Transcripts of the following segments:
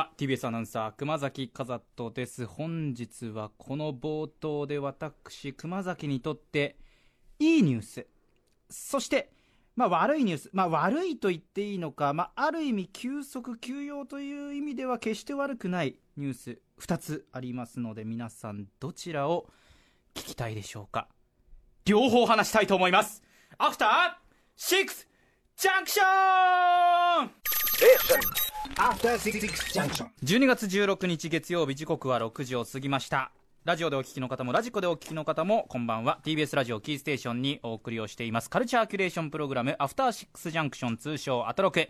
は TBS アナウンサー熊崎和人です。本日はこの冒頭で私熊崎にとっていいニュース。そしてまあ、悪いニュース、まあ、悪いと言っていいのか、まあ、ある意味、休息、休養という意味では決して悪くないニュース。2つありますので、皆さん、どちらを聞きたいでしょうか。両方話したいと思います。アフターシックスジャンクション12月16日月曜日時刻は6時を過ぎました。ラジオでお聞きの方もラジコでお聞きの方もこんばんは。TBS ラジオキーステーションにお送りをしています。カルチャーキュレーションプログラムアフターシックスジャンクション通称アトロク。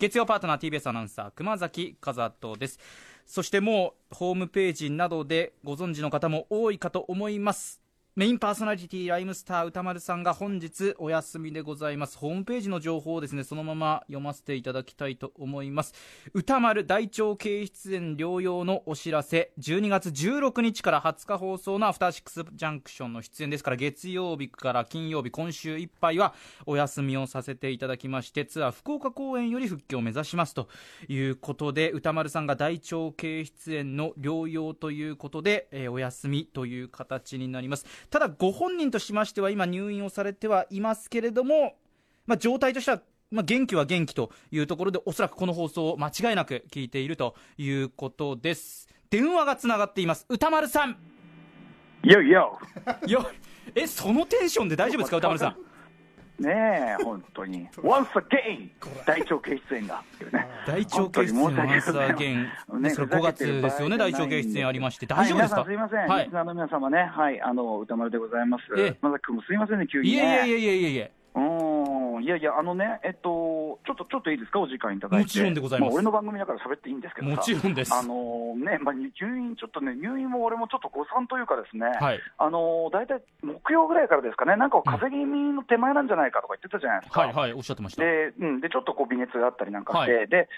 月曜パートナー TBS アナウンサー熊崎和人です。そしてもうホームページなどでご存知の方も多いかと思います。メインパーソナリティライムスター歌丸さんが本日お休みでございます。ホームページの情報をですねそのまま読ませていただきたいと思います。歌丸大腸経出演療養のお知らせ。12月16日から20日放送のアフターシックスジャンクションの出演ですから月曜日から金曜日今週いっぱいはお休みをさせていただきましてツアー福岡公演より復帰を目指しますと。いうことで歌丸さんが大腸経出演の療養ということで、えー、お休みという形になります。ただ、ご本人としましては今、入院をされてはいますけれども、まあ、状態としては、まあ、元気は元気というところで、おそらくこの放送を間違いなく聞いているということです。電話がつながっています。歌丸さん。よよ。よ、え、そのテンションで大丈夫ですか、歌丸さん。ねえ、本当に。Once again! 大腸系出演が。大腸系出演、Once again。ね、それ5月ですよね、大腸系出演ありまして。大丈夫ですか、すいません。リスナーの皆様ね、はい、あの、歌丸でございます。まさき君もすいませんね、急に、いやいやいやいやいやいや。うん、いやいや、あのね、えっと、ちょっと、ちょっといいですか、お時間いただいて。もちろんでございます。まあ、俺の番組だから喋っていいんですけどもちろんです。あのね、まあ、入院、ちょっとね、入院も俺もちょっと誤算というかですね、はい、あの大体木曜ぐらいからですかね、なんか風邪気味の手前なんじゃないかとか言ってたじゃないですか。はいはい、おっしゃってました。で、うん、で、ちょっとこう微熱があったりなんかして、はい、で、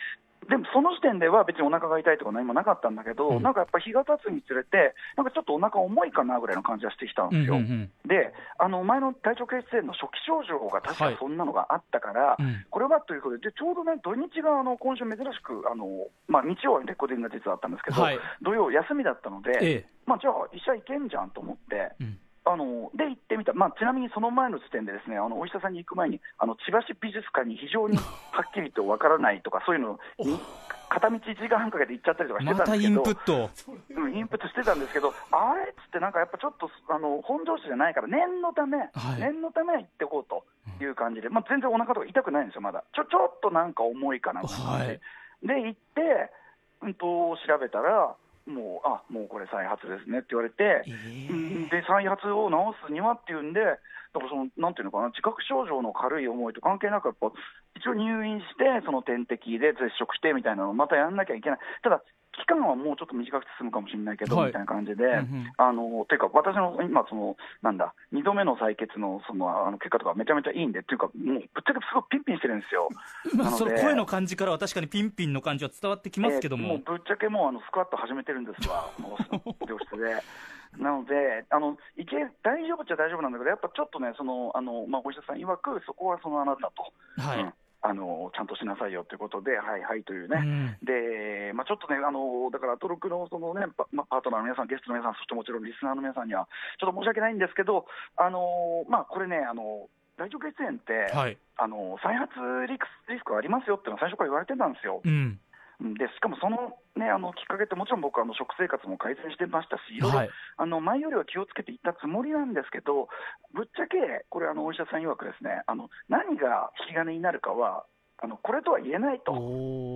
でもその時点では別にお腹が痛いとか何もなかったんだけど、うん、なんかやっぱ日が経つにつれて、なんかちょっとお腹重いかなぐらいの感じがしてきたんですよ。うんうんうん、で、あの前の体調経出演の初期症状が確かそんなのがあったから、はい、これはということで、でちょうどね、土日があの今週珍しく、あのまあ、日曜はレコーディングが実はあったんですけど、はい、土曜休みだったので、ええ、まあ、じゃあ医者行けんじゃんと思って。うんあので行ってみた、まあ、ちなみにその前の時点で、ですねあのお医者さんに行く前に、あの千葉市美術館に非常に はっきりとわからないとか、そういうのに片道1時間半かけて行っちゃったりとかしてたんですけど、ま、インプット、うん、インプットしてたんですけど、あれっつって、なんかやっぱちょっとあの本調子じゃないから、念のため、はい、念のため行ってこうという感じで、まあ、全然お腹とか痛くないんですよ、まだ、ちょちょっとなんか重いかなと思って、はい、で行って、うんと、調べたら、もう、あもうこれ再発ですねって言われて、えー、で再発を治すにはっていうんで、だからその、なんていうのかな、自覚症状の軽い思いと関係なく、やっぱ一応入院して、その点滴で絶食してみたいなのをまたやんなきゃいけない、ただ、期間はもうちょっと短くて済むかもしれないけど、はい、みたいな感じで、うんうん、あのていうか、私の今その、なんだ、2度目の採血のそのあの結果とかめちゃめちゃいいんで、っていうか、もうぶっちゃけすごいピンピンしてるんですよ。まあ、その声の感じからは確かにピンピンの感じは伝わってきますけども。えー、もうぶっちゃけもうあのスクワット始めてるんですわ、もう病室で。なので、あのいけ大丈夫っちゃ大丈夫なんだけど、やっぱちょっとね、そのあのまあ、お医者さん曰く、そこはそのあなたと。はい、うんあのちゃんとしなさいよということで、はいはいというね、うん、でまあ、ちょっとね、あのだから、トロクのその、ね、パ,、まあ、パートナーの皆さん、ゲストの皆さん、そしてもちろんリスナーの皆さんには、ちょっと申し訳ないんですけど、あのまあ、これね、あの大腸血炎って、はい、あの再発リスクありますよっていうのは最初から言われてたんですよ。うんでしかもその,、ね、あのきっかけって、もちろん僕はあの食生活も改善してましたし、いろいろ、はい、あの前よりは気をつけていったつもりなんですけど、ぶっちゃけ、これ、あのお医者さん曰くですね、あの何が引き金になるかは、あのこれとは言えないと、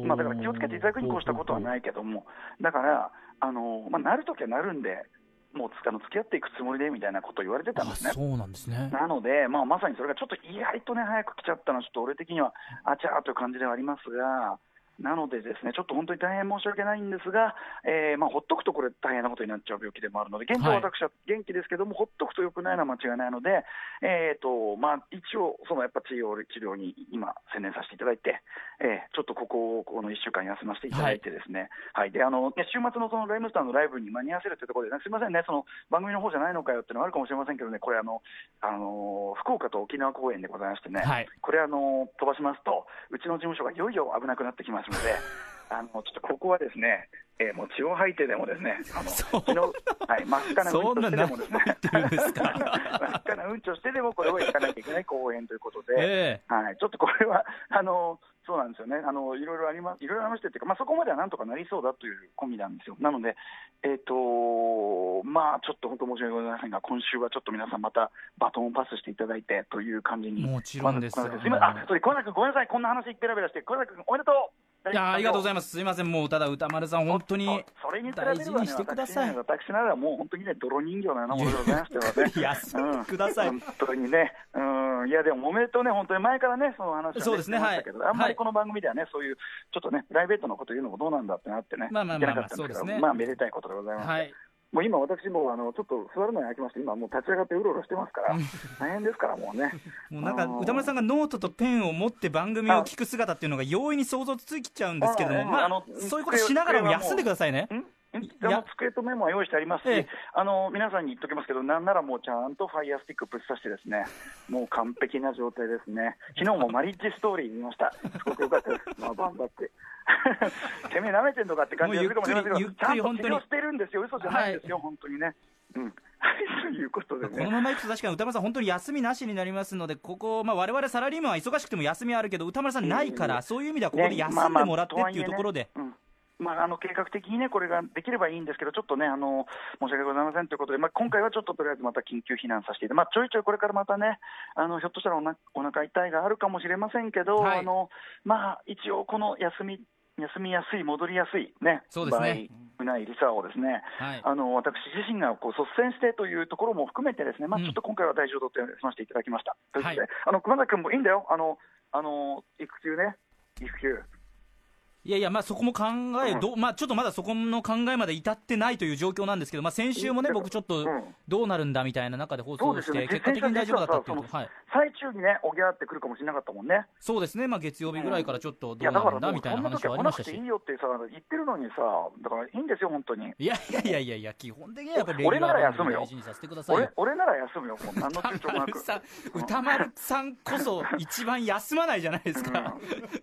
まあ、だから気をつけていただくにこうしたことはないけども、だから、あのまあ、なるときはなるんで、もうあの付き合っていくつもりでみたいなことを言われてたんですね。そうなんですね。なので、まあ、まさにそれがちょっと意外とね、早く来ちゃったのは、ちょっと俺的には、あちゃーという感じではありますが、なので、ですねちょっと本当に大変申し訳ないんですが、えーまあ、ほっとくとこれ、大変なことになっちゃう病気でもあるので、現状、私は元気ですけども、はい、ほっとくとよくないのは間違いないので、えーとまあ、一応、そのやっぱ治療治療に今、専念させていただいて、えー、ちょっとここをこの1週間休ませていただいて、ですね、はい、はい、であの週末のそのライムスターのライブに間に合わせるというところで、ね、すみませんね、その番組の方じゃないのかよっていうのはあるかもしれませんけどね、これ、あのあの福岡と沖縄公演でございましてね、はい、これあの、飛ばしますと、うちの事務所がいよいよ危なくなってきますので。あのちょっとここはですね、えー、もう血を吐いてでもですね、あの昨日、はい、真っ赤なうんちをしてでもですね、真っ赤なうんちをしてでも、これを行かなきゃいけない公演ということで、えー、はい、ちょっとこれは、あのそうなんですよね、あのいろいろあります、いろいろありましてっていうか、まあ、そこまではなんとかなりそうだというコンビなんですよ。なので、えっ、ー、とまあ、ちょっと本当申し訳ございませんが、今週はちょっと皆さん、またバトンをパスしていただいてという感じに、もちろんですよ、すみません、あ、それ、小崎君、ごめんなさい、こんな話、ベラベラして、小崎君、おめでとういやありがとうございます、すみません、もうただ歌丸さん、本当に大事にしてください。私ならもう本当にね、泥人形のようなものでございましてはね、休んでください、本当にね、うん、いや、でもおめでとうね、本当に前からね、その話そうですね、はい、あんまりこの番組ではね、そういう、ちょっとね、プライベートのこと言うのもどうなんだってなってね、まあまあまあ、まあ、そうですね、まあ、めでたいことでございます。はいもう今、私もあのちょっと座るのに飽きまして、今、もう立ち上がってうろうろしてますから、大変ですから、もうね。もうなんか、歌丸さんがノートとペンを持って番組を聞く姿っていうのが容易に想像つきちゃうんですけれども、まあ、そういうことしながらも休んでくださいね。机とメモは用意してありますし、ええ、あの皆さんに言っときますけど、なんならもうちゃんとファイヤースティックぶっ刺して、ですね もう完璧な状態ですね、昨日もマリッジストーリー見ました、すごくよかったです、まあ、頑張って。てめえ、なめてんのかって感じで言うかもしれませんけど、ちゃんと治療してるんですよ、嘘じゃないんですよ、はい、本当にね。うん。ということで、ね、このままいくと確かに歌丸さん、本当に休みなしになりますので、ここ、まあ、われわれサラリーマンは忙しくても休みあるけど、歌丸さんないから、そういう意味ではここで休んでもらってっていうところで。まあ、あの計画的にね、これができればいいんですけど、ちょっとね、あの申し訳ございませんということで、まあ、今回はちょっととりあえずまた緊急避難させていまあ、ちょいちょいこれからまたね、あのひょっとしたらおなお腹痛いがあるかもしれませんけど、はい、あのまあ、一応、この休み休みやすい、戻りやすい、ね、そうですね。うないリサをですね、はい、あの私自身がこう率先してというところも含めて、ですね、まあ、ちょっと今回は大事を取って済ませていただきました。うん、ということで、あの熊崎君もいいんだよ、あのあの育休ね、育休。いやいや、まあ、そこも考え、うん、どまあ、ちょっとまだそこの考えまで至ってないという状況なんですけど、まあ、先週もね、僕、ちょっとどうなるんだみたいな中で放送して、結果的に大丈夫だったっていうはい、最中にね、おぎゃってくるかもしれなかったもんね。そうですね、まあ、月曜日ぐらいからちょっとどうなるんだみたいな話はありましたし。いいよってさ、言ってるのにさ、だからいいんですよ、本当に。いやいやいやいやいや、基本的にはやっぱり 俺なら休むよ。俺俺なら休むよ、もう何の躊躇もなく。歌丸さんこそ一番休まないじゃないですか。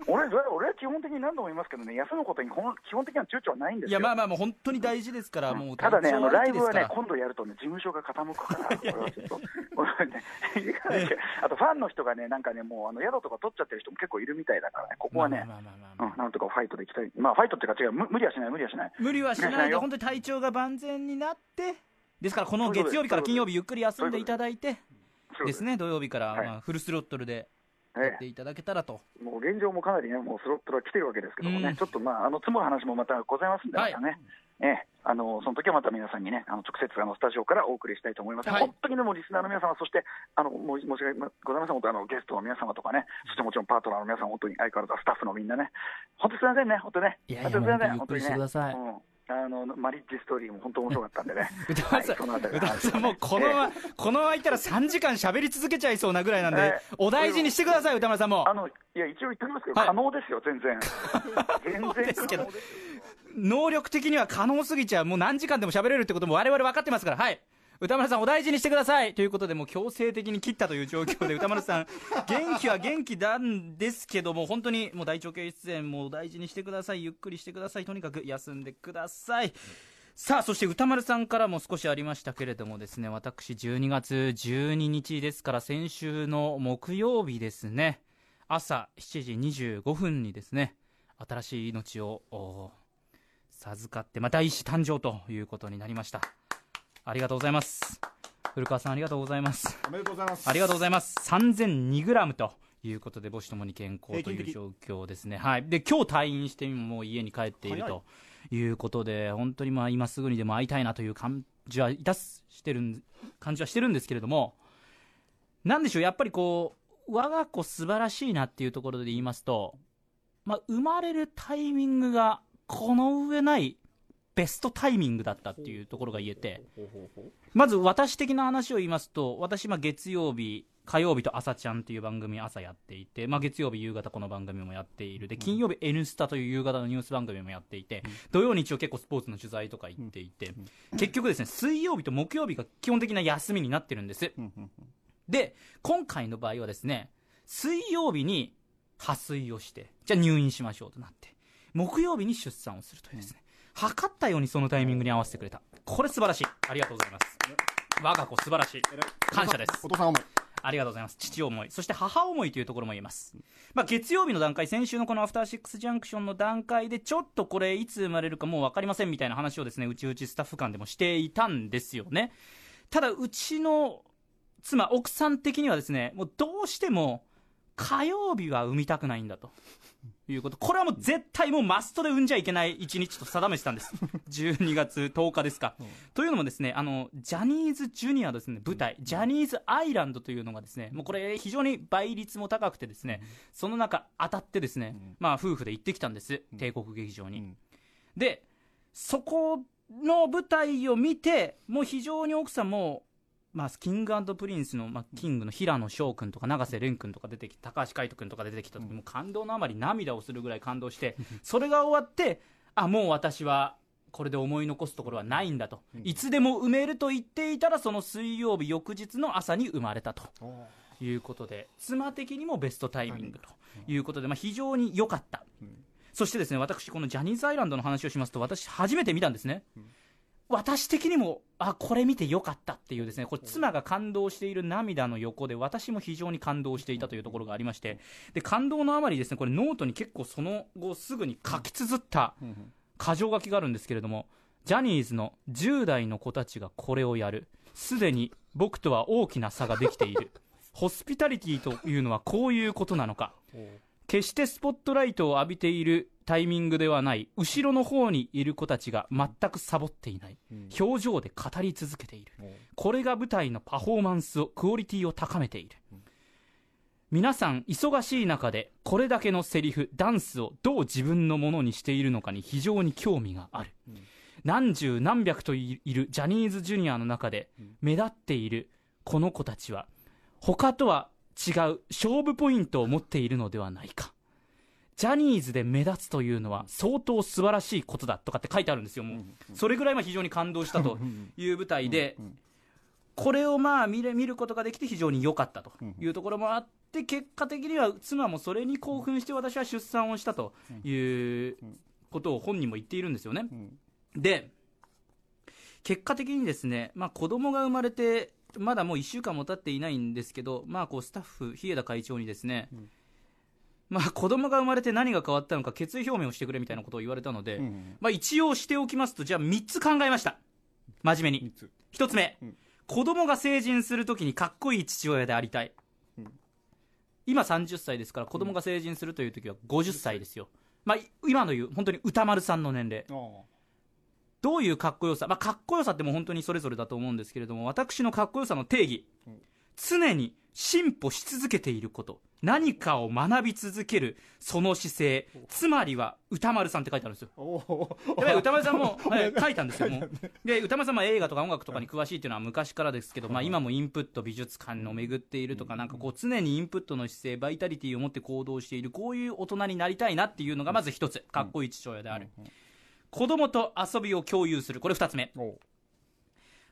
うん、俺、俺は基本的に何度も言いますけどね、休むことに基本的には躊躇はないんですよ。いや、まあまあ、もう本当に大事ですから、もうただね、あのライブはね、今度やるとね、事務所が傾くから、これはちょっと、あとファンの人がね、なんかね、もうあの宿とか取っちゃってる人も結構いるみたいだからね、ここはね、なんとかファイトでいきたい、まあ、ファイトっていうか、違う、無理はしない、無理はしない。無理はしないで、本当に体調が万全になって、ですから、この月曜日から金曜日、ゆっくり休んでいただいて、です。ね、土曜日からまあフルスロットルで。やっていただけたらと、ええ、もう現状もかなりね、もうスロットルは来てるわけですけどもね、うん、ちょっとまあ、あの積もる話もまたございますんで、またね、はい、ええ、あのその時はまた皆さんにね、あの直接あのスタジオからお送りしたいと思います、はい、本当にでもリスナーの皆様、そしてあのも申し訳ございません、本当あのゲストの皆様とかね、そしてもちろんパートナーの皆さん、本当に相変わらずスタッフのみんなね、本当すみませんね、本当ね、いやいや、本当にゆっくりしてください。うんあのマリッジストーリーも本当面白かったんでね。歌丸さん、はい、もうこのまま、このままいったら3時間喋り続けちゃいそうなぐらいなんで、えー、お大事にしてください、歌丸さんも。あのいや、一応言っておきますけど、はい、可能ですよ、全然。全然ですけど。能力的には可能すぎちゃう、もう何時間でも喋れるってことも我々分かってますから、はい。歌丸さんお大事にしてください。ということでもう強制的に切ったという状況で歌丸さん元気は元気なんですけども本当にもう大腸系出演も大事にしてください。ゆっくりしてください。とにかく休んでください。さあそして歌丸さんからも少しありましたけれどもですね。私12月12日ですから先週の木曜日ですね。朝7時25分にですね新しい命を授かって、まあ、第子誕生ということになりました。ありがとうございます。古川さんありがとうございます。おめでとうございます。ありがとうございます。3002グラムということで母子ともに健康という状況ですね。はい。で今日退院してもう家に帰っているとい。うことで本当にまあ今すぐにでも会いたいなという感じはいたしてる感じはしてるんですけれどもなんでしょうやっぱりこう我が子素晴らしいなっていうところで言いますとまあ、生まれるタイミングがこの上ないベストタイミングだったっていうところが言えて、まず私的な話を言いますと、私、月曜日、火曜日と朝ちゃんっていう番組朝やっていて、まあ、月曜日夕方この番組もやっている。で金曜日 N スタという夕方のニュース番組もやっていて、土曜日曜結構スポーツの取材とか行っていて、結局ですね水曜日と木曜日が基本的な休みになってるんです。で今回の場合はですね水曜日に破水をしてじゃあ入院しましょうとなって木曜日に出産をするというですね、測ったようにそのタイミングに合わせてくれた。これ素晴らしい。ありがとうございます。我が子素晴らしい。感謝です。お父さん思い。ありがとうございます。父思い。そして母思いというところも言えます、まあ、月曜日の段階先週のこのアフターシックスジャンクションの段階でちょっとこれいつ生まれるかもう分かりませんみたいな話をですねうちうちスタッフ間でもしていたんですよね。ただうちの妻奥さん的にはですねもうどうしても火曜日は産みたくないんだと。いうこと。これはもう絶対もうマストで産んじゃいけない一日と定めてたんです。12月10日ですか。うん、というのもですね、あの、ジャニーズジュニアですね、舞台、ジャニーズアイランドというのがですね、もうこれ非常に倍率も高くてですね、その中当たってですね、まあ夫婦で行ってきたんです、帝国劇場に。で、そこの舞台を見て、もう非常に奥さんも、まあ、キングプリンスの、まあ、キングの平野翔君とか永瀬廉君とか出てきて高橋海人君とか出てきた時も感動のあまり涙をするぐらい感動してそれが終わってあもう私はこれで思い残すところはないんだと、いつでも産めると言っていたらその水曜日翌日の朝に生まれたと。いうことで妻的にもベストタイミングとい。うことで、まあ、非常に良かった、そしてですね私このジャニーズアイランドの話をしますと私初めて見たんですね、私的にも、あ、これ見てよかったっていうですね、これ妻が感動している涙の横で私も非常に感動していたというところがありまして、で、感動のあまりですね、これノートに結構その後すぐに書き綴った箇条書きがあるんですけれども、ジャニーズの10代の子たちがこれをやる。すでに僕とは大きな差ができている。ホスピタリティというのはこういうことなのか。決してスポットライトを浴びているタイミングではない。後ろの方にいる子たちが全くサボっていない、うん、表情で語り続けている、うん、これが舞台のパフォーマンスをクオリティを高めている、うん、皆さん忙しい中でこれだけのセリフダンスをどう自分のものにしているのかに非常に興味がある、何十何百といるジャニーズジュニアの中で目立っているこの子たちは他とは違う勝負ポイントを持っているのではないか。ジャニーズで目立つというのは相当素晴らしいことだとかって書いてあるんですよ、もう。それぐらい非常に感動したという舞台で、これをまあ見れ見ることができて非常に良かったというところもあって、結果的には妻もそれに興奮して私は出産をしたということを本人も言っているんですよね。で結果的にですね、まあ、子供が生まれて、まだもう1週間も経っていないんですけど、まあ、こうスタッフ、日枝会長にですね、うん。まあ、子供が生まれて何が変わったのか決意表明をしてくれみたいなことを言われたので、うん、まあ、一応しておきますとじゃあ3つ考えました。真面目に。1つ。目、うん、子供が成人するときにかっこいい父親でありたい、うん、今30歳ですから子供が成人するというときは50歳ですよ、まあ、今の言う本当に歌丸さんの年齢どういうかっこよさ、まあ、かっこよさっても本当にそれぞれだと思うんですけれども私のかっこよさの定義、常に進歩し続けていること。何かを学び続けるその姿勢。つまりは歌丸さんって書いてあるんですよ。歌丸さんも、ね、書いたんですよもう。で歌丸さんも映画とか音楽とかに詳しいっていうのは昔からですけど、まあ、今もインプット美術館を巡っているとかなんかこう常にインプットの姿勢バイタリティを持って行動しているこういう大人になりたいなっていうのがまず一つ。かっこいい父親である、子供と遊びを共有する。これ二つ目。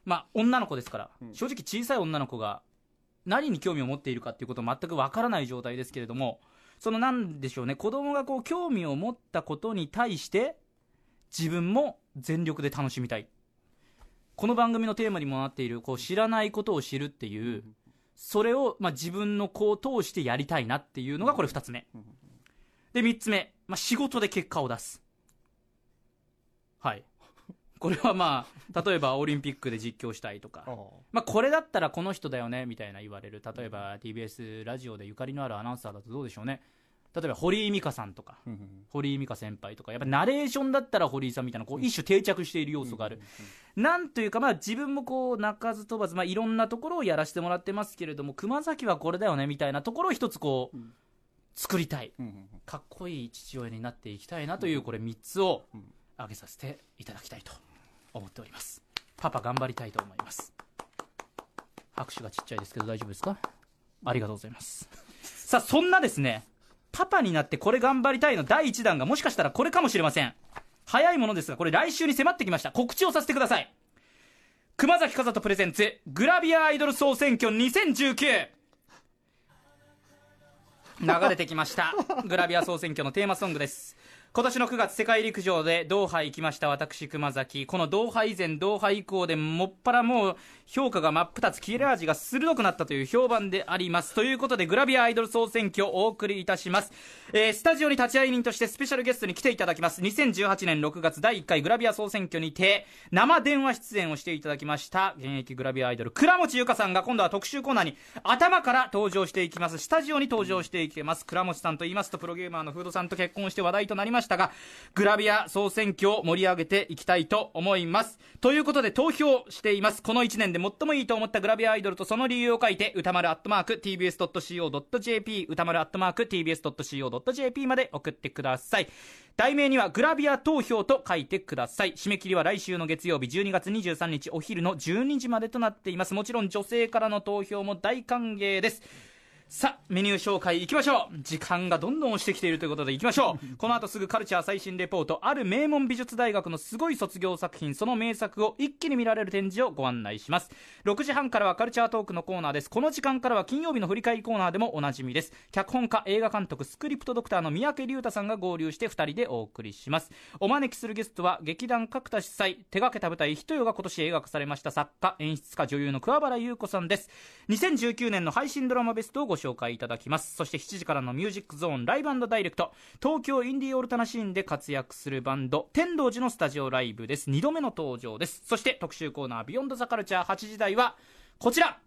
まあ女の子ですから、正直小さい女の子が何に興味を持っているかっていうこと全くわからない状態ですけれども、そのなんでしょうね、子供がこう興味を持ったことに対して、自分も全力で楽しみたい。この番組のテーマにもなっている、こう知らないことを知るっていう、それを、まあ、自分の子を通してやりたいなっていうのがこれ2つ目。で、3つ目、まあ、仕事で結果を出す。はい。これはまあ、例えばオリンピックで実況したいとか、まあこれだったらこの人だよねみたいな言われる、例えば TBS ラジオでゆかりのあるアナウンサーだとどうでしょうね。例えば堀井美香さんとか、堀井美香先輩とか、やっぱナレーションだったら堀井さんみたいな、こう一種定着している要素がある。なんというか、まあ自分もこう、鳴かず飛ばず、まあいろんなところをやらせてもらってますけれども、熊崎はこれだよねみたいなところを一つこう、作りたい。かっこいい父親になっていきたいなという、これ3つを挙げさせていただきたいと思っております。パパ頑張りたいと思います。拍手がちっちゃいですけど大丈夫ですか？ありがとうございます。さあそんなですねパパになってこれ頑張りたいの第1弾がもしかしたらこれかもしれません。早いものですがこれ来週に迫ってきました。告知をさせてください。熊崎風人プレゼンツグラビアアイドル総選挙2019流れてきました。グラビア総選挙のテーマソングです。今年の9月世界陸上でドーハ行きました私熊崎。このドーハ以前ドーハ以降でもっぱらもう評価が真っ二つ切れ味が鋭くなったという評判であります。ということでグラビアアイドル総選挙お送りいたします、えー、スタジオに立ち会い人としてスペシャルゲストに来ていただきます。2018年6月第1回グラビア総選挙にて生電話出演をしていただきました現役グラビアアイドル倉持由香さんが今度は特集コーナーに頭から登場していきます。スタジオに登場していきます。倉持さんと言いますとプロゲーマーのフードさんと結婚して話題となりましたがグラビア総選挙を盛り上げていきたいと思います。ということで投票しています。この1年で最もいいと思ったグラビアアイドルとその理由を書いて歌丸アットマーク TBS.CO.JP 歌丸アットマーク TBS.CO.JP まで送ってください。題名にはグラビア投票と書いてください。締め切りは来週の月曜日12月23日お昼の12時までとなっています。もちろん女性からの投票も大歓迎です。さあ、メニュー紹介いきましょう。時間がどんどん押してきているということでいきましょう。この後すぐカルチャー最新レポート、ある名門美術大学のすごい卒業作品、その名作を一気に見られる展示をご案内します。6時半からはカルチャートークのコーナーです。この時間からは金曜日の振り返りコーナーでもおなじみです。脚本家、映画監督、スクリプトドクターの三宅龍太さんが合流して2人でお送りします。お招きするゲストは劇団角田主催、手掛けた舞台、人よが今年映画化されました作家、演出家、女優の桑原優子さんです。2019年の配信ドラマベストをご紹介いただきます。そして7時からのミュージックゾーンライブダイレクト。東京インディーオルタナシーンで活躍するバンド天童寺のスタジオライブです。2度目の登場です。そして特集コーナービヨンドザカルチャー8時台はこちら。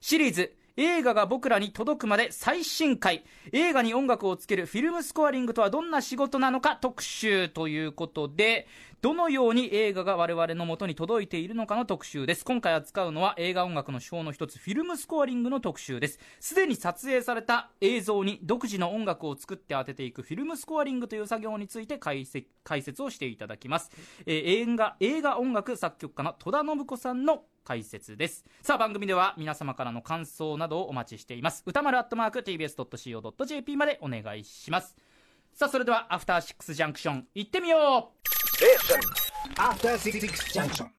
シリーズ映画が僕らに届くまで最新回。映画に音楽をつけるフィルムスコアリングとはどんな仕事なのか特集ということでどのように映画が我々の元に届いているのかの特集です。今回扱うのは映画音楽の手法の一つフィルムスコアリングの特集です。すでに撮影された映像に独自の音楽を作って当てていくフィルムスコアリングという作業について解説をしていただきます、えー、映画映画音楽作曲家の戸田信子さんの解説です。さあ番組では皆様からの感想などをお待ちしています。歌丸アットマーク TBS.CO.JP までお願いします。さあそれではアフターシックスジャンクション行ってみよう。えアフターシックスジャンクション。